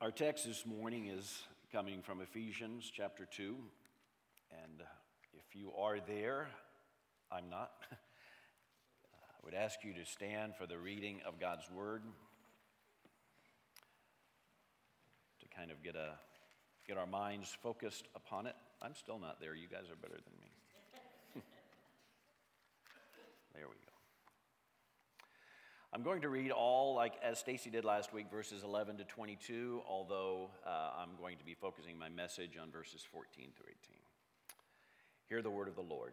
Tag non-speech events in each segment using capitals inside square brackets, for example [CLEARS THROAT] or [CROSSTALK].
Our text this morning is coming from Ephesians chapter 2. And if you are there, I'm not. [LAUGHS] I would ask you to stand for the reading of God's word to kind of get, a, get our minds focused upon it. I'm still not there. You guys are better than me. there we go. I'm going to read all, like as Stacy did last week, verses 11 to 22, although uh, I'm going to be focusing my message on verses 14 through 18. Hear the word of the Lord.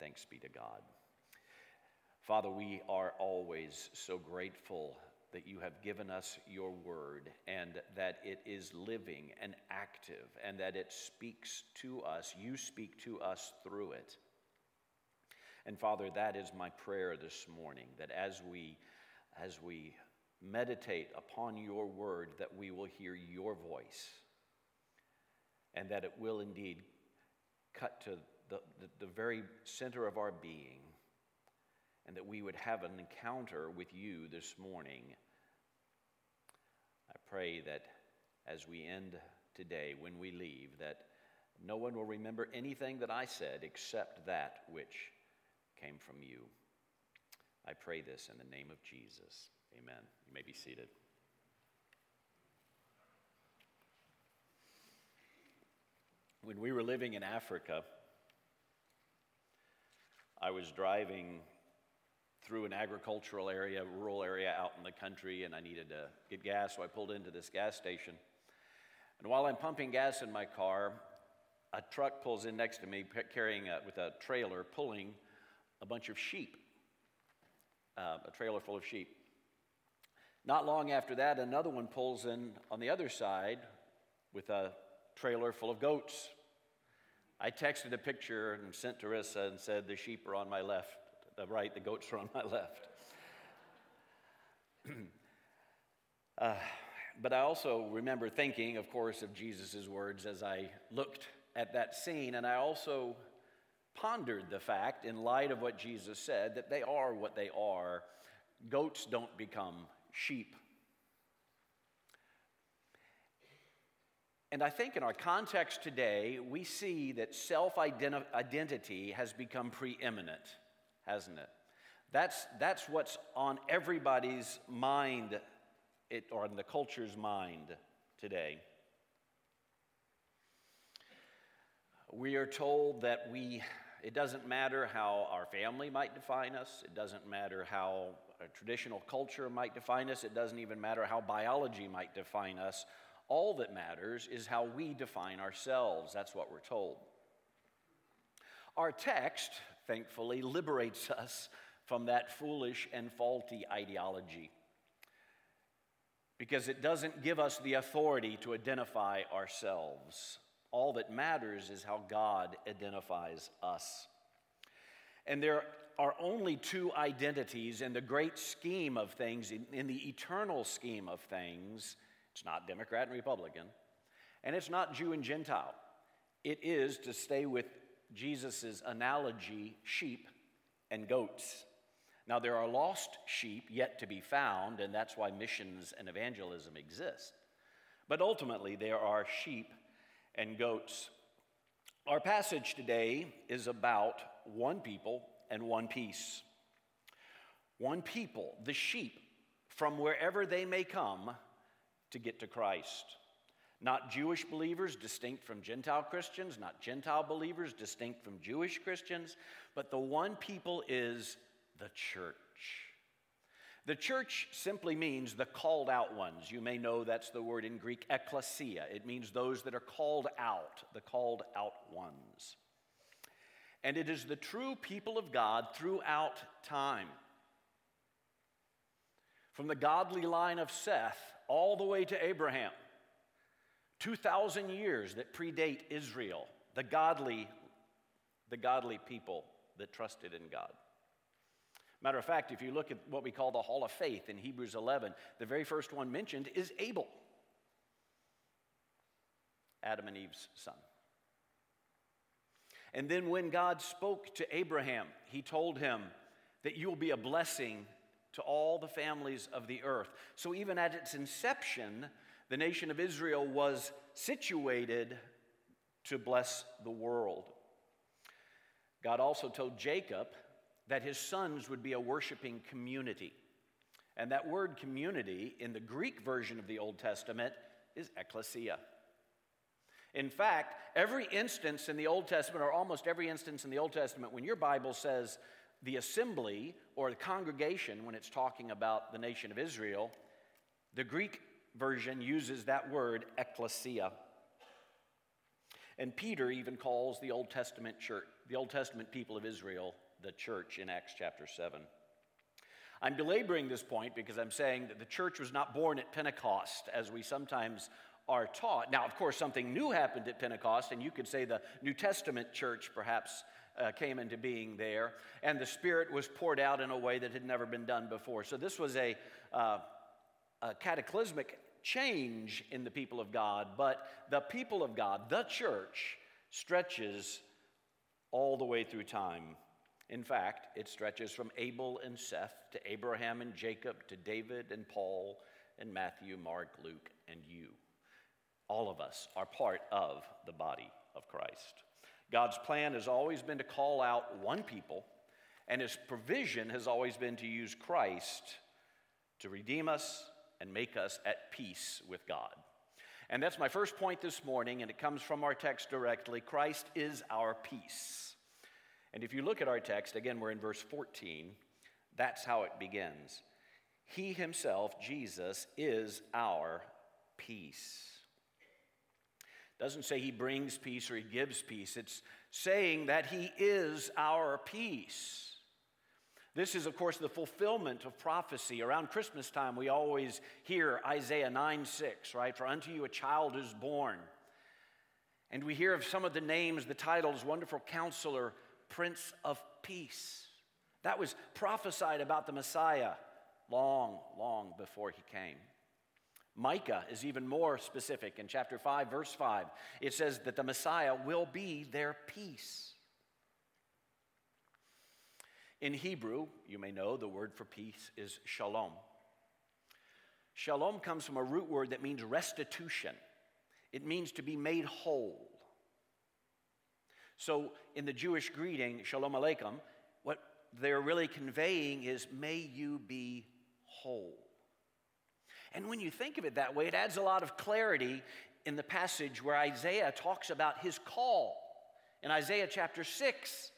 Thanks be to God. Father, we are always so grateful that you have given us your word and that it is living and active and that it speaks to us. You speak to us through it. And Father, that is my prayer this morning that as we as we meditate upon your word that we will hear your voice and that it will indeed cut to the, the, the very center of our being, and that we would have an encounter with you this morning. I pray that as we end today, when we leave, that no one will remember anything that I said except that which came from you. I pray this in the name of Jesus. Amen. You may be seated. When we were living in Africa, I was driving through an agricultural area, rural area out in the country, and I needed to get gas, so I pulled into this gas station. And while I'm pumping gas in my car, a truck pulls in next to me carrying a, with a trailer pulling a bunch of sheep, uh, a trailer full of sheep. Not long after that, another one pulls in on the other side with a trailer full of goats. I texted a picture and sent to Rissa and said, The sheep are on my left, the right, the goats are on my left. [CLEARS THROAT] uh, but I also remember thinking, of course, of Jesus' words as I looked at that scene, and I also pondered the fact, in light of what Jesus said, that they are what they are. Goats don't become sheep. And I think in our context today, we see that self identity has become preeminent, hasn't it? That's, that's what's on everybody's mind, it, or in the culture's mind today. We are told that we, it doesn't matter how our family might define us, it doesn't matter how a traditional culture might define us, it doesn't even matter how biology might define us. All that matters is how we define ourselves. That's what we're told. Our text, thankfully, liberates us from that foolish and faulty ideology because it doesn't give us the authority to identify ourselves. All that matters is how God identifies us. And there are only two identities in the great scheme of things, in, in the eternal scheme of things it's not Democrat and Republican. And it's not Jew and Gentile, it is, to stay with Jesus' analogy, sheep and goats. Now, there are lost sheep yet to be found, and that's why missions and evangelism exist. But ultimately, there are sheep and goats. Our passage today is about one people and one peace. One people, the sheep, from wherever they may come to get to Christ. Not Jewish believers distinct from Gentile Christians, not Gentile believers distinct from Jewish Christians, but the one people is the church. The church simply means the called out ones. You may know that's the word in Greek, ecclesia. It means those that are called out, the called out ones. And it is the true people of God throughout time. From the godly line of Seth all the way to Abraham, 2,000 years that predate Israel, the godly, the godly people that trusted in God. Matter of fact, if you look at what we call the Hall of Faith in Hebrews 11, the very first one mentioned is Abel, Adam and Eve's son. And then when God spoke to Abraham, he told him that you will be a blessing to all the families of the earth. So even at its inception, the nation of Israel was situated to bless the world. God also told Jacob that his sons would be a worshiping community. And that word community in the Greek version of the Old Testament is ecclesia. In fact, every instance in the Old Testament, or almost every instance in the Old Testament, when your Bible says the assembly or the congregation, when it's talking about the nation of Israel, the Greek version uses that word ecclesia. And Peter even calls the Old Testament church, the Old Testament people of Israel, the church in Acts chapter 7. I'm belaboring this point because I'm saying that the church was not born at Pentecost, as we sometimes are taught. Now, of course, something new happened at Pentecost, and you could say the New Testament church perhaps uh, came into being there, and the Spirit was poured out in a way that had never been done before. So, this was a, uh, a cataclysmic change in the people of God, but the people of God, the church, stretches all the way through time. In fact, it stretches from Abel and Seth to Abraham and Jacob to David and Paul and Matthew, Mark, Luke, and you. All of us are part of the body of Christ. God's plan has always been to call out one people, and his provision has always been to use Christ to redeem us and make us at peace with God. And that's my first point this morning, and it comes from our text directly Christ is our peace. And if you look at our text, again, we're in verse 14, that's how it begins. He himself, Jesus, is our peace. Doesn't say he brings peace or he gives peace. It's saying that he is our peace. This is, of course, the fulfillment of prophecy. Around Christmas time, we always hear Isaiah 9 6, right? For unto you a child is born. And we hear of some of the names, the titles Wonderful Counselor, Prince of Peace. That was prophesied about the Messiah long, long before he came. Micah is even more specific in chapter 5, verse 5. It says that the Messiah will be their peace. In Hebrew, you may know the word for peace is shalom. Shalom comes from a root word that means restitution, it means to be made whole. So, in the Jewish greeting, Shalom Aleichem, what they're really conveying is, may you be whole. And when you think of it that way, it adds a lot of clarity in the passage where Isaiah talks about his call. In Isaiah chapter 6,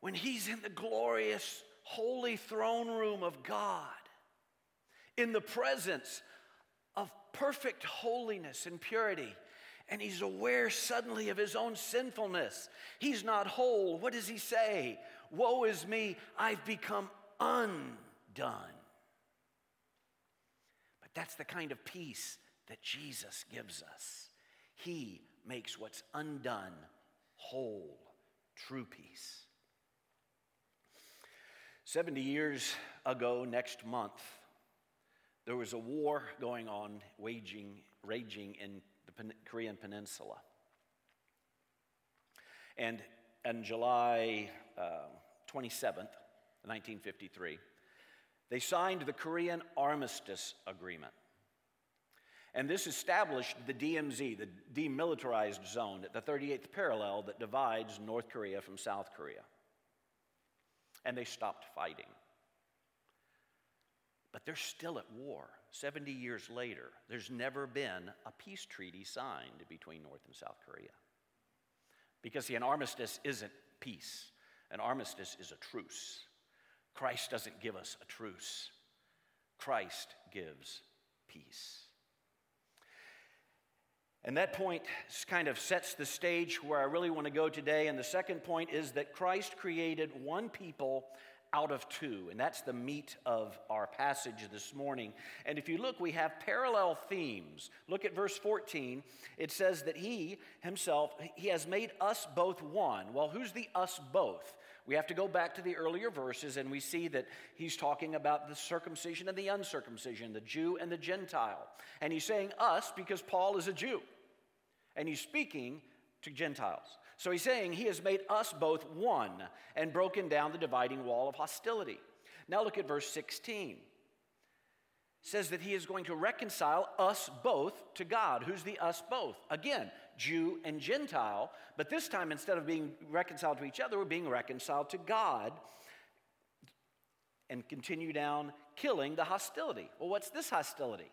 when he's in the glorious, holy throne room of God, in the presence of perfect holiness and purity, and he's aware suddenly of his own sinfulness. He's not whole. What does he say? Woe is me, I've become undone. That's the kind of peace that Jesus gives us. He makes what's undone whole, true peace. 70 years ago, next month, there was a war going on, waging, raging in the Korean Peninsula. And on July uh, 27th, 1953, they signed the Korean Armistice Agreement. And this established the DMZ, the demilitarized zone, at the 38th parallel that divides North Korea from South Korea. And they stopped fighting. But they're still at war 70 years later. There's never been a peace treaty signed between North and South Korea. Because, see, an armistice isn't peace, an armistice is a truce. Christ doesn't give us a truce, Christ gives peace. And that point kind of sets the stage where I really want to go today. And the second point is that Christ created one people out of two. And that's the meat of our passage this morning. And if you look, we have parallel themes. Look at verse 14. It says that He Himself, He has made us both one. Well, who's the us both? We have to go back to the earlier verses and we see that he's talking about the circumcision and the uncircumcision, the Jew and the Gentile. And he's saying us because Paul is a Jew. And he's speaking to Gentiles. So he's saying he has made us both one and broken down the dividing wall of hostility. Now look at verse 16. It says that he is going to reconcile us both to God. Who's the us both? Again, Jew and Gentile, but this time instead of being reconciled to each other, we're being reconciled to God and continue down killing the hostility. Well, what's this hostility?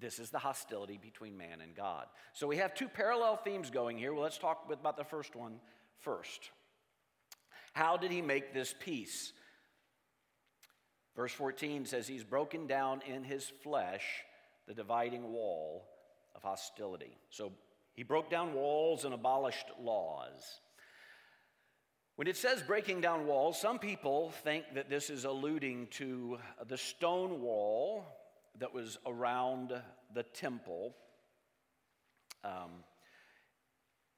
This is the hostility between man and God. So we have two parallel themes going here. Well, let's talk about the first one first. How did he make this peace? Verse 14 says he's broken down in his flesh the dividing wall of hostility. So he broke down walls and abolished laws. When it says breaking down walls, some people think that this is alluding to the stone wall that was around the temple. Um,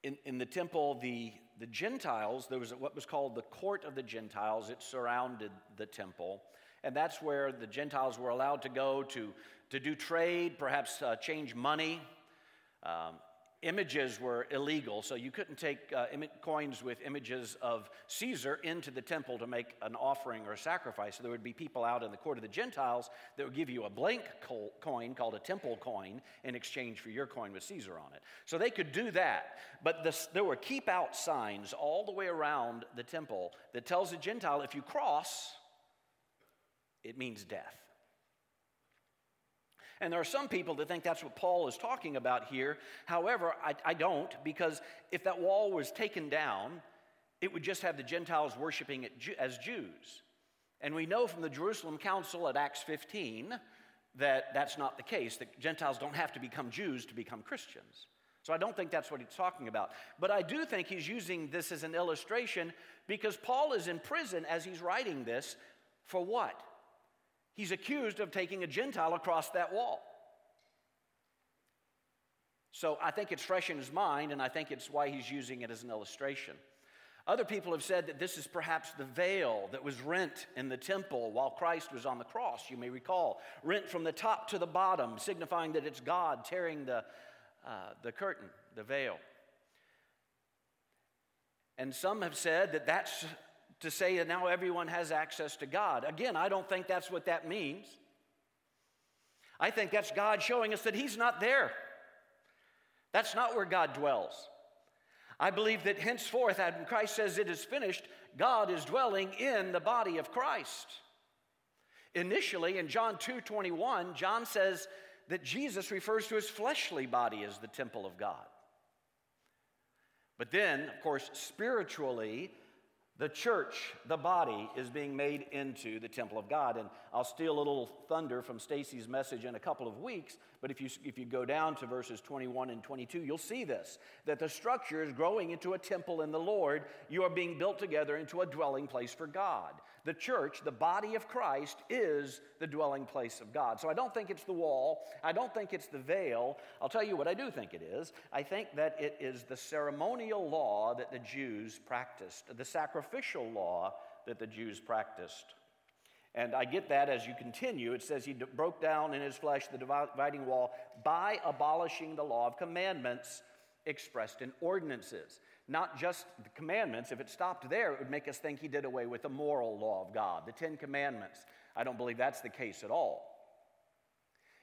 in, in the temple, the, the Gentiles, there was what was called the court of the Gentiles. It surrounded the temple. And that's where the Gentiles were allowed to go to, to do trade, perhaps uh, change money. Um, images were illegal, so you couldn't take uh, coins with images of Caesar into the temple to make an offering or a sacrifice. So there would be people out in the court of the Gentiles that would give you a blank coin called a temple coin in exchange for your coin with Caesar on it. So they could do that. But there were keep out signs all the way around the temple that tells the Gentile if you cross, it means death. And there are some people that think that's what Paul is talking about here. However, I, I, don't, because if that wall was taken down, it would just have the Gentiles worshiping it as Jews. And we know from the Jerusalem Council at Acts 15 that that's not the case, that Gentiles don't have to become Jews to become Christians. So I don't think that's what he's talking about. But I do think he's using this as an illustration because Paul is in prison as he's writing this for what? He's accused of taking a Gentile across that wall. So I think it's fresh in his mind, and I think it's why he's using it as an illustration. Other people have said that this is perhaps the veil that was rent in the temple while Christ was on the cross, you may recall. Rent from the top to the bottom, signifying that it's God tearing the, uh, the curtain, the veil. And some have said that that's to say that now everyone has access to God. Again, I don't think that's what that means. I think that's God showing us that He's not there. That's not where God dwells. I believe that henceforth, when Christ says it is finished, God is dwelling in the body of Christ. Initially, in John 2 21, John says that Jesus refers to his fleshly body as the temple of God. But then, of course, spiritually, the church, the body, is being made into the temple of God. And I'll steal a little thunder from Stacy's message in a couple of weeks, but if you, if you go down to verses 21 and 22, you'll see this that the structure is growing into a temple in the Lord. You are being built together into a dwelling place for God. The church, the body of Christ, is the dwelling place of God. So I don't think it's the wall. I don't think it's the veil. I'll tell you what I do think it is. I think that it is the ceremonial law that the Jews practiced, the sacrificial law that the Jews practiced. And I get that as you continue. It says he broke down in his flesh the dividing wall by abolishing the law of commandments expressed in ordinances. Not just the commandments. If it stopped there, it would make us think he did away with the moral law of God, the Ten Commandments. I don't believe that's the case at all.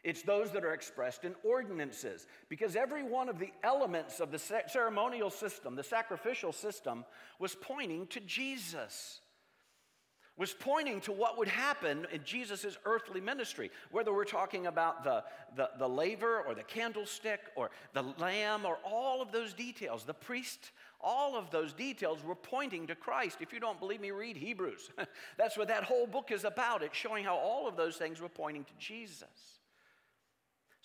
It's those that are expressed in ordinances, because every one of the elements of the ceremonial system, the sacrificial system, was pointing to Jesus was pointing to what would happen in Jesus' earthly ministry. Whether we're talking about the, the, the, laver or the candlestick or the lamb or all of those details, the priest, all of those details were pointing to Christ. If you don't believe me, read Hebrews. [LAUGHS] That's what that whole book is about. It's showing how all of those things were pointing to Jesus.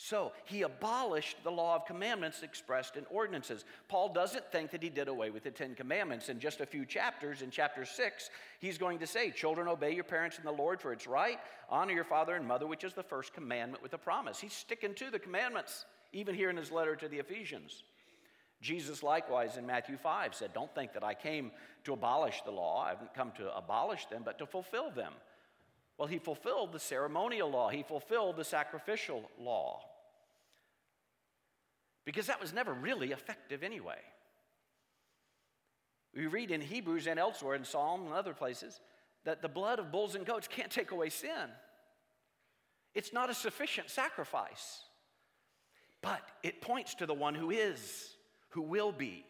So he abolished the law of commandments expressed in ordinances. Paul doesn't think that he did away with the Ten Commandments. In just a few chapters, in chapter six, he's going to say, Children, obey your parents in the Lord, for it's right. Honor your father and mother, which is the first commandment with a promise. He's sticking to the commandments, even here in his letter to the Ephesians. Jesus, likewise, in Matthew 5, said, Don't think that I came to abolish the law. I haven't come to abolish them, but to fulfill them. Well, he fulfilled the ceremonial law, he fulfilled the sacrificial law because that was never really effective anyway. We read in Hebrews and elsewhere in Psalm and other places that the blood of bulls and goats can't take away sin. It's not a sufficient sacrifice, but it points to the one who is, who will be,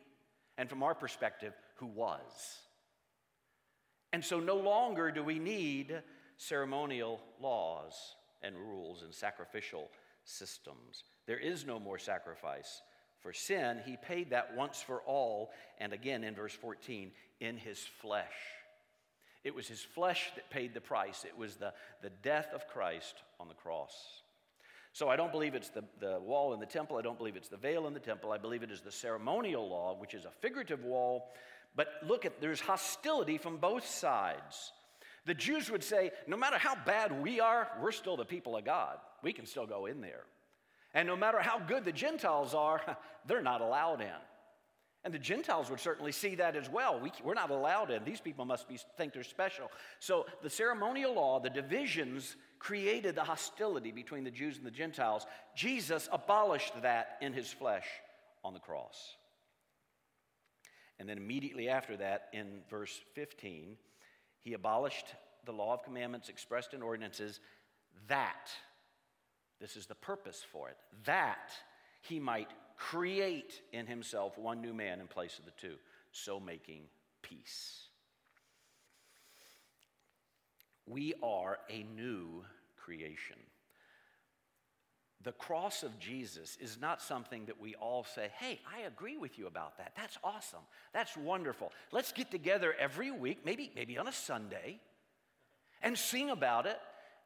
and from our perspective, who was. And so no longer do we need ceremonial laws and rules and sacrificial systems. There is no more sacrifice for sin. He paid that once for all. And again in verse 14, in his flesh. It was his flesh that paid the price, it was the, the death of Christ on the cross. So I don't believe it's the, the wall in the temple. I don't believe it's the veil in the temple. I believe it is the ceremonial law, which is a figurative wall. But look at, there's hostility from both sides. The Jews would say, no matter how bad we are, we're still the people of God. We can still go in there. And no matter how good the Gentiles are, [LAUGHS] they're not allowed in. And the Gentiles would certainly see that as well. We, are not allowed in. These people must be, think they're special. So the ceremonial law, the divisions, created the hostility between the Jews and the Gentiles. Jesus abolished that in his flesh on the cross. And then immediately after that, in verse 15, he abolished the law of commandments expressed in ordinances that this is the purpose for it. That he might create in himself one new man in place of the two, so making peace. We are a new creation. The cross of Jesus is not something that we all say, hey, I agree with you about that. That's awesome. That's wonderful. Let's get together every week, maybe, maybe on a Sunday, and sing about it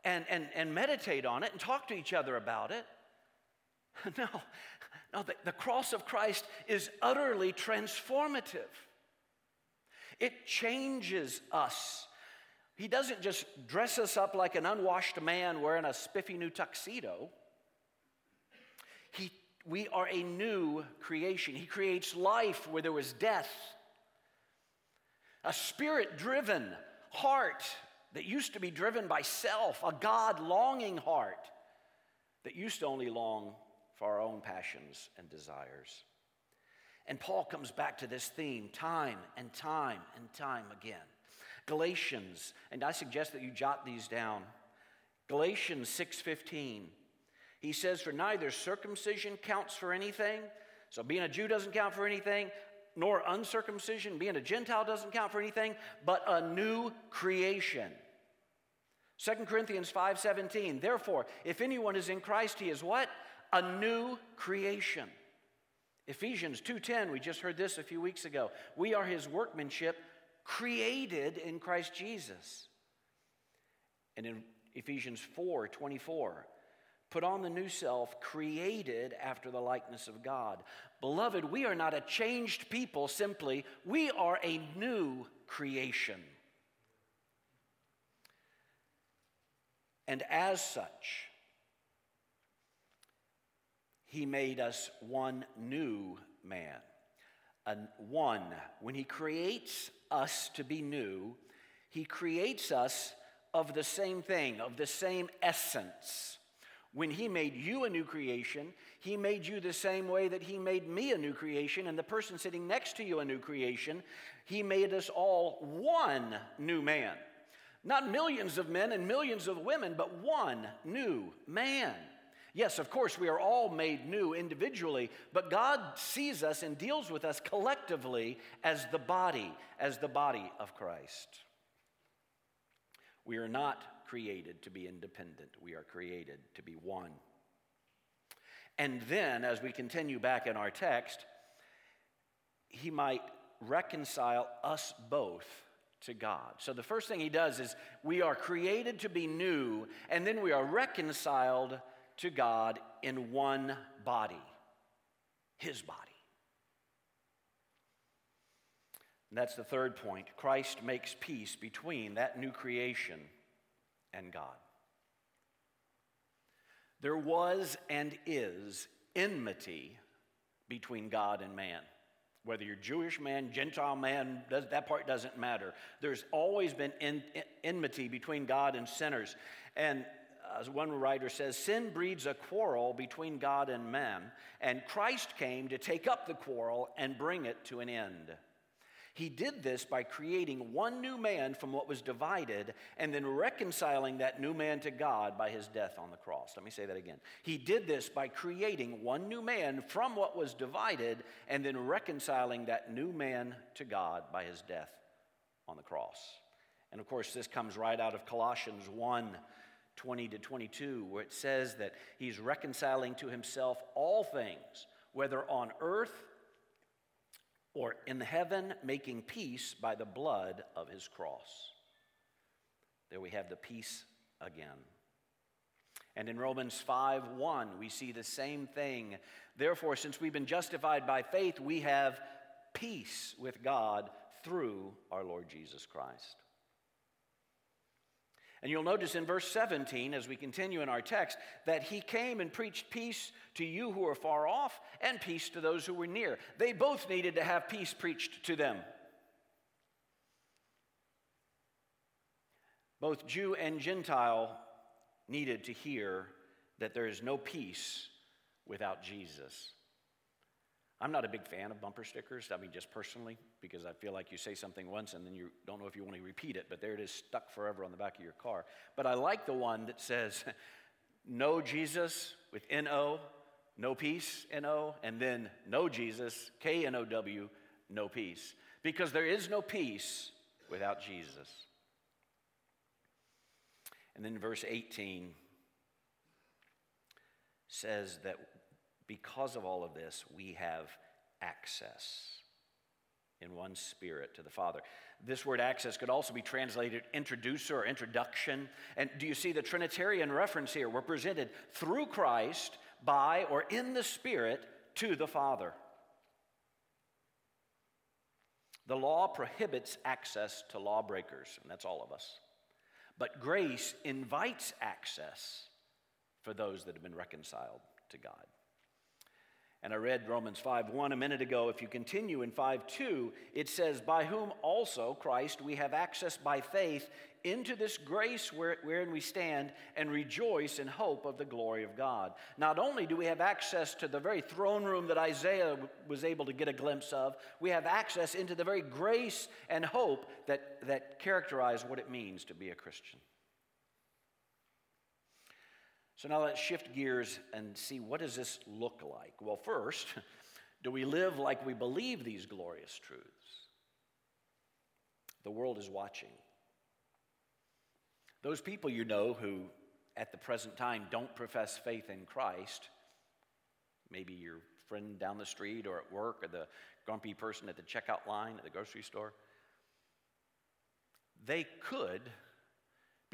and, and, and meditate on it and talk to each other about it. [LAUGHS] No, the, the cross of Christ is utterly transformative. It changes us. He doesn't just dress us up like an unwashed man wearing a spiffy new tuxedo. He, we are a new creation. He creates life where there was death, a spirit driven heart that used to be driven by self, a God longing heart that used to only long for our own passions and desires. And Paul comes back to this theme time and time and time again. Galatians, and I suggest that you jot these down. Galatians 6:15. He says for neither circumcision counts for anything, so being a Jew doesn't count for anything, nor uncircumcision, being a Gentile doesn't count for anything, but a new creation. 2 Corinthians 5:17 Therefore if anyone is in Christ he is what? A new creation. Ephesians 2:10 we just heard this a few weeks ago. We are his workmanship created in Christ Jesus. And in Ephesians 4:24 Put on the new self, created after the likeness of God. Beloved, we are not a changed people simply, we are a new creation. And as such, he made us one new man. A one. When he creates us to be new, he creates us of the same thing, of the same essence. When He made you a new creation, He made you the same way that He made me a new creation, and the person sitting next to you a new creation. He made us all one new man. Not millions of men and millions of women, but one new man. Yes, of course, we are all made new individually, but God sees us and deals with us collectively as the body, as the body of Christ. We are not created to be independent, we are created to be one. And then, as we continue back in our text, he might reconcile us both to God. So the first thing he does is we are created to be new, and then we are reconciled to God in one body, his body. And that's the third point. Christ makes peace between that new creation and God. There was and is enmity between God and man. Whether you're Jewish man, Gentile man, that part doesn't matter. There's always been enmity between God and sinners. And as one writer says, sin breeds a quarrel between God and man, and Christ came to take up the quarrel and bring it to an end. He did this by creating one new man from what was divided and then reconciling that new man to God by his death on the cross. Let me say that again. He did this by creating one new man from what was divided and then reconciling that new man to God by his death on the cross. And of course, this comes right out of Colossians 1 20 to 22, where it says that he's reconciling to himself all things, whether on earth or in heaven, making peace by the blood of his cross. There we have the peace again. And in Romans 5 1, we see the same thing. Therefore, since we've been justified by faith, we have peace with God through our Lord Jesus Christ. And you'll notice in verse 17, as we continue in our text, that he came and preached peace to you who are far off and peace to those who were near. They both needed to have peace preached to them. Both Jew and Gentile needed to hear that there is no peace without Jesus. I'm not a big fan of bumper stickers, I mean, just personally, because I feel like you say something once and then you don't know if you want to repeat it, but there it is stuck forever on the back of your car. But I like the one that says, [LAUGHS] No Jesus with N O, no peace, N O, and then no Jesus, K N O W, no peace. Because there is no peace without Jesus. And then verse 18 says that because of all of this, we have access in one spirit to the Father. This word access could also be translated introducer or introduction. And do you see the Trinitarian reference here? We're presented through Christ by or in the Spirit to the Father. The law prohibits access to lawbreakers, and that's all of us. But grace invites access for those that have been reconciled to God. And I read Romans 5 1 a minute ago. If you continue in 5 2, it says, By whom also, Christ, we have access by faith into this grace wherein we stand and rejoice in hope of the glory of God. Not only do we have access to the very throne room that Isaiah was able to get a glimpse of, we have access into the very grace and hope that, that characterize what it means to be a Christian. So now let's shift gears and see what does this look like? Well, first, [LAUGHS] do we live like we believe these glorious truths? The world is watching. Those people you know who at the present time don't profess faith in Christ, maybe your friend down the street or at work or the grumpy person at the checkout line at the grocery store, they could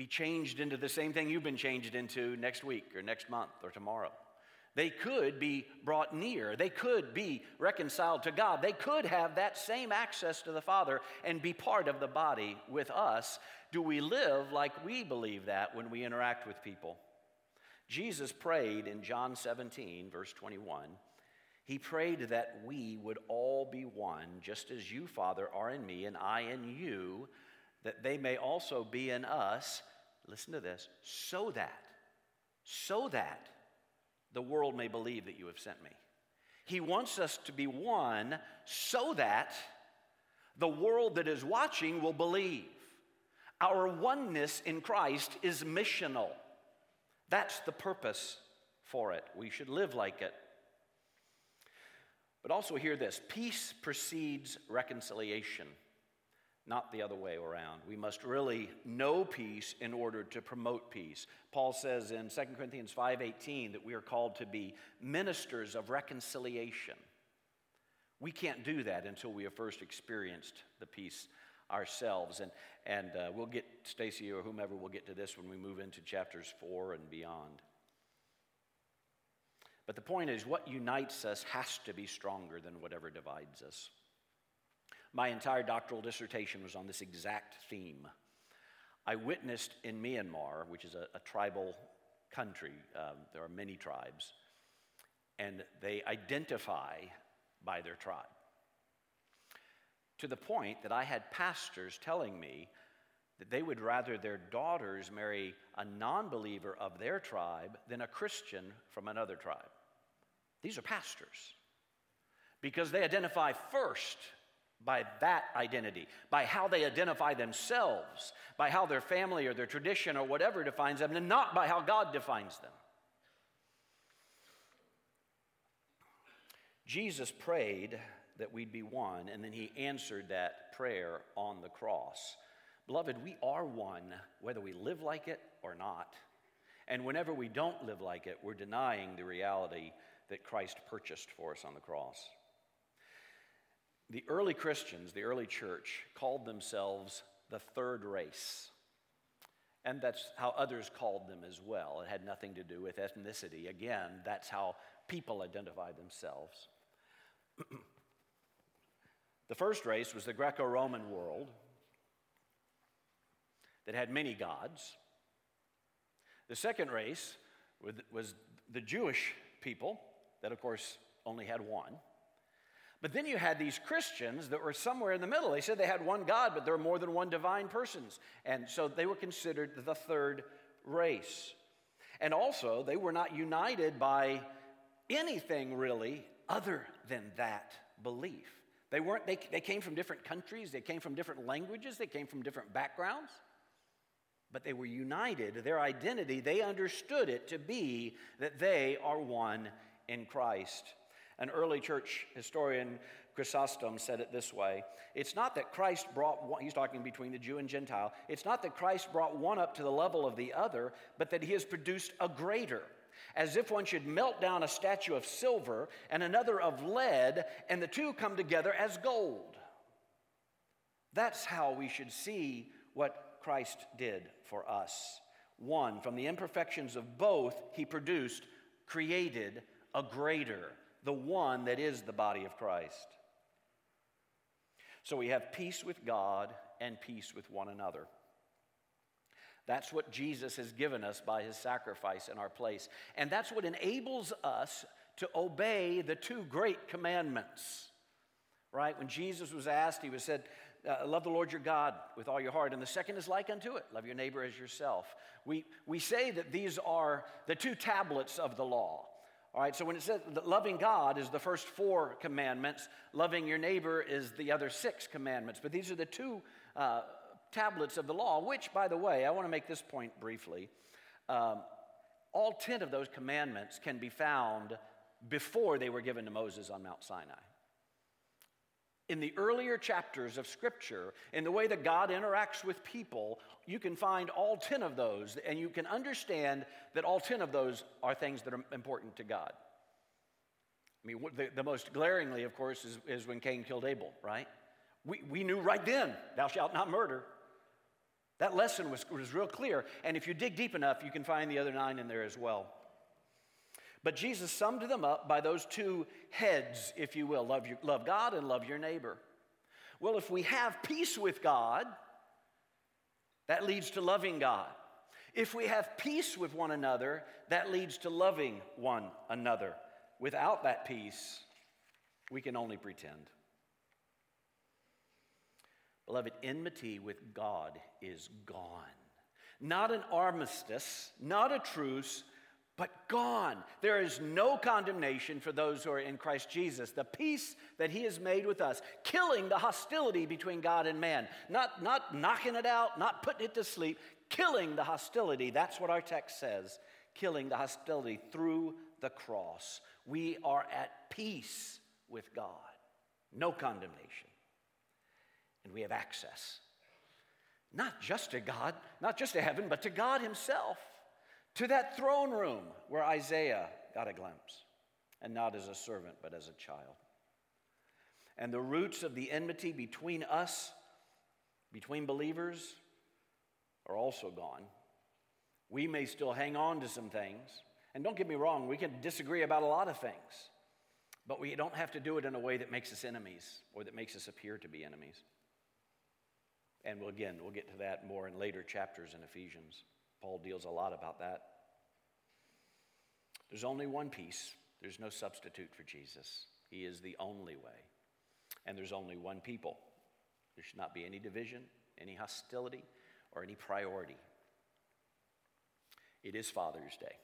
be changed into the same thing you've been changed into next week or next month or tomorrow. They could be brought near. They could be reconciled to God. They could have that same access to the Father and be part of the body with us. Do we live like we believe that when we interact with people? Jesus prayed in John 17, verse 21. He prayed that we would all be one, just as you, Father, are in me and I in you, that they may also be in us, listen to this, so that, so that the world may believe that you have sent me. He wants us to be one so that the world that is watching will believe. Our oneness in Christ is missional. That's the purpose for it. We should live like it. But also, hear this peace precedes reconciliation, not the other way around. We must really know peace in order to promote peace. Paul says in 2 Corinthians 5:18 that we are called to be ministers of reconciliation. We can't do that until we have first experienced the peace ourselves. And, and uh, we'll get, Stacy or whomever will get to this when we move into chapters four and beyond. But the point is, what unites us has to be stronger than whatever divides us. My entire doctoral dissertation was on this exact theme. I witnessed in Myanmar, which is a, a tribal country, um, there are many tribes, and they identify by their tribe. To the point that I had pastors telling me that they would rather their daughters marry a non believer of their tribe than a Christian from another tribe. These are pastors because they identify first by that identity, by how they identify themselves, by how their family or their tradition or whatever defines them, and not by how God defines them. Jesus prayed that we'd be one, and then he answered that prayer on the cross. Beloved, we are one whether we live like it or not. And whenever we don't live like it, we're denying the reality that Christ purchased for us on the cross. The early Christians, the early church, called themselves the third race. And that's how others called them as well. It had nothing to do with ethnicity. Again, that's how people identify themselves. [CLEARS THROAT] the first race was the Greco Roman world that had many gods. The second race was the Jewish people that, of course, only had one. But then you had these Christians that were somewhere in the middle. They said they had one God, but there were more than one divine persons. And so they were considered the third race. And also, they were not united by anything really other than that belief. They weren't, they, they came from different countries, they came from different languages, they came from different backgrounds, but they were united. Their identity, they understood it to be that they are one in Christ. An early church historian, Chrysostom, said it this way It's not that Christ brought one, he's talking between the Jew and Gentile, it's not that Christ brought one up to the level of the other, but that he has produced a greater as if one should melt down a statue of silver and another of lead, and the two come together as gold. That's how we should see what Christ did for us. One, from the imperfections of both, he produced, created a greater, the one that is the body of Christ. So we have peace with God and peace with one another. That's what Jesus has given us by his sacrifice in our place. And that's what enables us to obey the two great commandments. Right? When Jesus was asked, he was said, uh, Love the Lord your God with all your heart. And the second is like unto it love your neighbor as yourself. We, we say that these are the two tablets of the law. All right, so when it says that loving God is the first four commandments, loving your neighbor is the other six commandments. But these are the two uh, tablets of the law, which, by the way, I want to make this point briefly. Um, all 10 of those commandments can be found before they were given to Moses on Mount Sinai. In the earlier chapters of Scripture, in the way that God interacts with people, you can find all 10 of those, and you can understand that all 10 of those are things that are important to God. I mean, the, the most glaringly, of course, is, is when Cain killed Abel, right? We, we knew right then, thou shalt not murder. That lesson was, was real clear. And if you dig deep enough, you can find the other nine in there as well. But Jesus summed them up by those two heads, if you will love, your, love God and love your neighbor. Well, if we have peace with God, that leads to loving God. If we have peace with one another, that leads to loving one another. Without that peace, we can only pretend. Beloved, enmity with God is gone. Not an armistice, not a truce, but gone. There is no condemnation for those who are in Christ Jesus. The peace that He has made with us, killing the hostility between God and man, not, not knocking it out, not putting it to sleep, killing the hostility. That's what our text says killing the hostility through the cross. We are at peace with God, no condemnation. And we have access, not just to God, not just to heaven, but to God Himself, to that throne room where Isaiah got a glimpse, and not as a servant, but as a child. And the roots of the enmity between us, between believers, are also gone. We may still hang on to some things. And don't get me wrong, we can disagree about a lot of things. But we don't have to do it in a way that makes us enemies or that makes us appear to be enemies. And we'll, again, we'll get to that more in later chapters in Ephesians. Paul deals a lot about that. There's only one peace, there's no substitute for Jesus. He is the only way. And there's only one people. There should not be any division, any hostility, or any priority. It is Father's Day.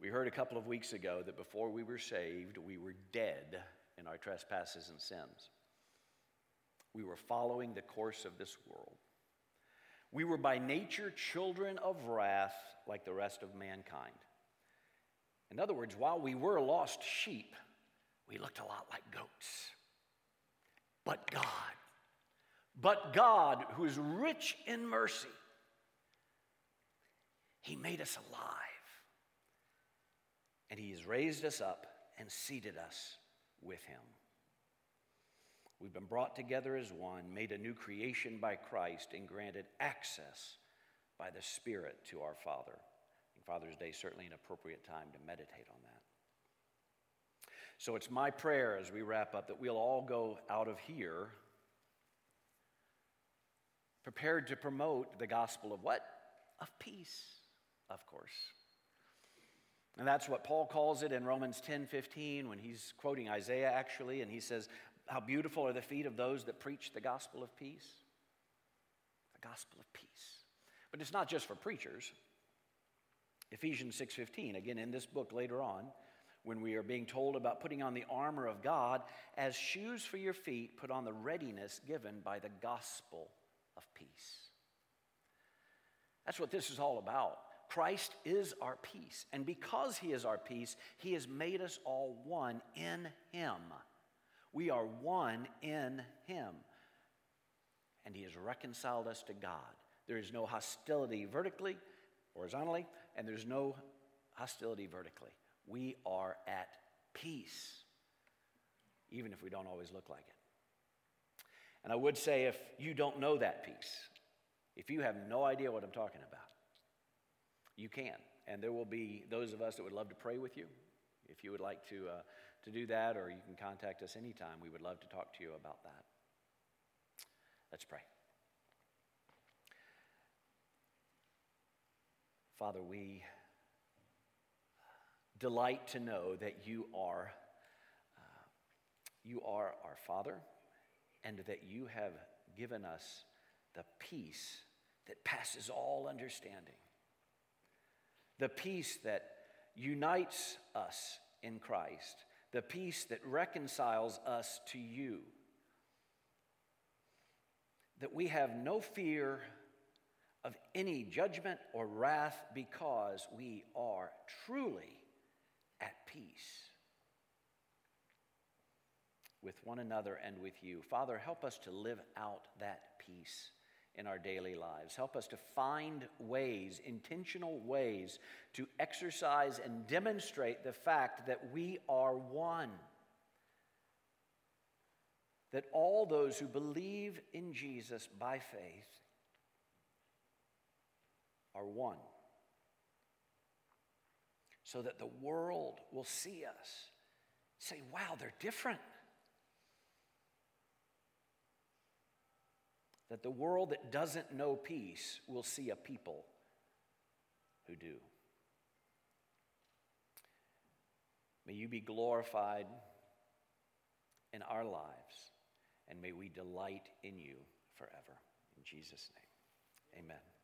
We heard a couple of weeks ago that before we were saved, we were dead in our trespasses and sins. We were following the course of this world. We were by nature children of wrath like the rest of mankind. In other words, while we were lost sheep, we looked a lot like goats. But God, but God, who is rich in mercy, He made us alive. And He has raised us up and seated us with Him. We've been brought together as one, made a new creation by Christ, and granted access by the Spirit to our Father. Father's Day is certainly an appropriate time to meditate on that. So it's my prayer as we wrap up that we'll all go out of here prepared to promote the gospel of what? Of peace, of course. And that's what Paul calls it in Romans 10 15 when he's quoting Isaiah actually, and he says, How beautiful are the feet of those that preach the gospel of peace. The gospel of peace. But it's not just for preachers. Ephesians 6:15 again in this book later on when we are being told about putting on the armor of God as shoes for your feet put on the readiness given by the gospel of peace. That's what this is all about. Christ is our peace. And because He is our peace, He has made us all one in Him. We are one in Him. And He has reconciled us to God. There is no hostility vertically, horizontally, and there's no hostility vertically. We are at peace, even if we don't always look like it. And I would say if you don't know that peace, if you have no idea what I'm talking about, you can. And there will be those of us that would love to pray with you. If you would like to, uh, to do that, or you can contact us anytime, we would love to talk to you about that. Let's pray. Father, we delight to know that you are, uh, you are our Father, and that you have given us the peace that passes all understanding the peace that unites us in Christ, the peace that reconciles us to you. That we have no fear of any judgment or wrath because we are truly at peace with one another and with you. Father, help us to live out that peace in our daily lives. Help us to find ways, intentional ways, to exercise and demonstrate the fact that we are one. That all those who believe in Jesus by faith are one. So that the world will see us, say, wow, they're different. That the world that doesn't know peace will see a people who do. May you be glorified in our lives, and may we delight in you forever. In Jesus' name, amen.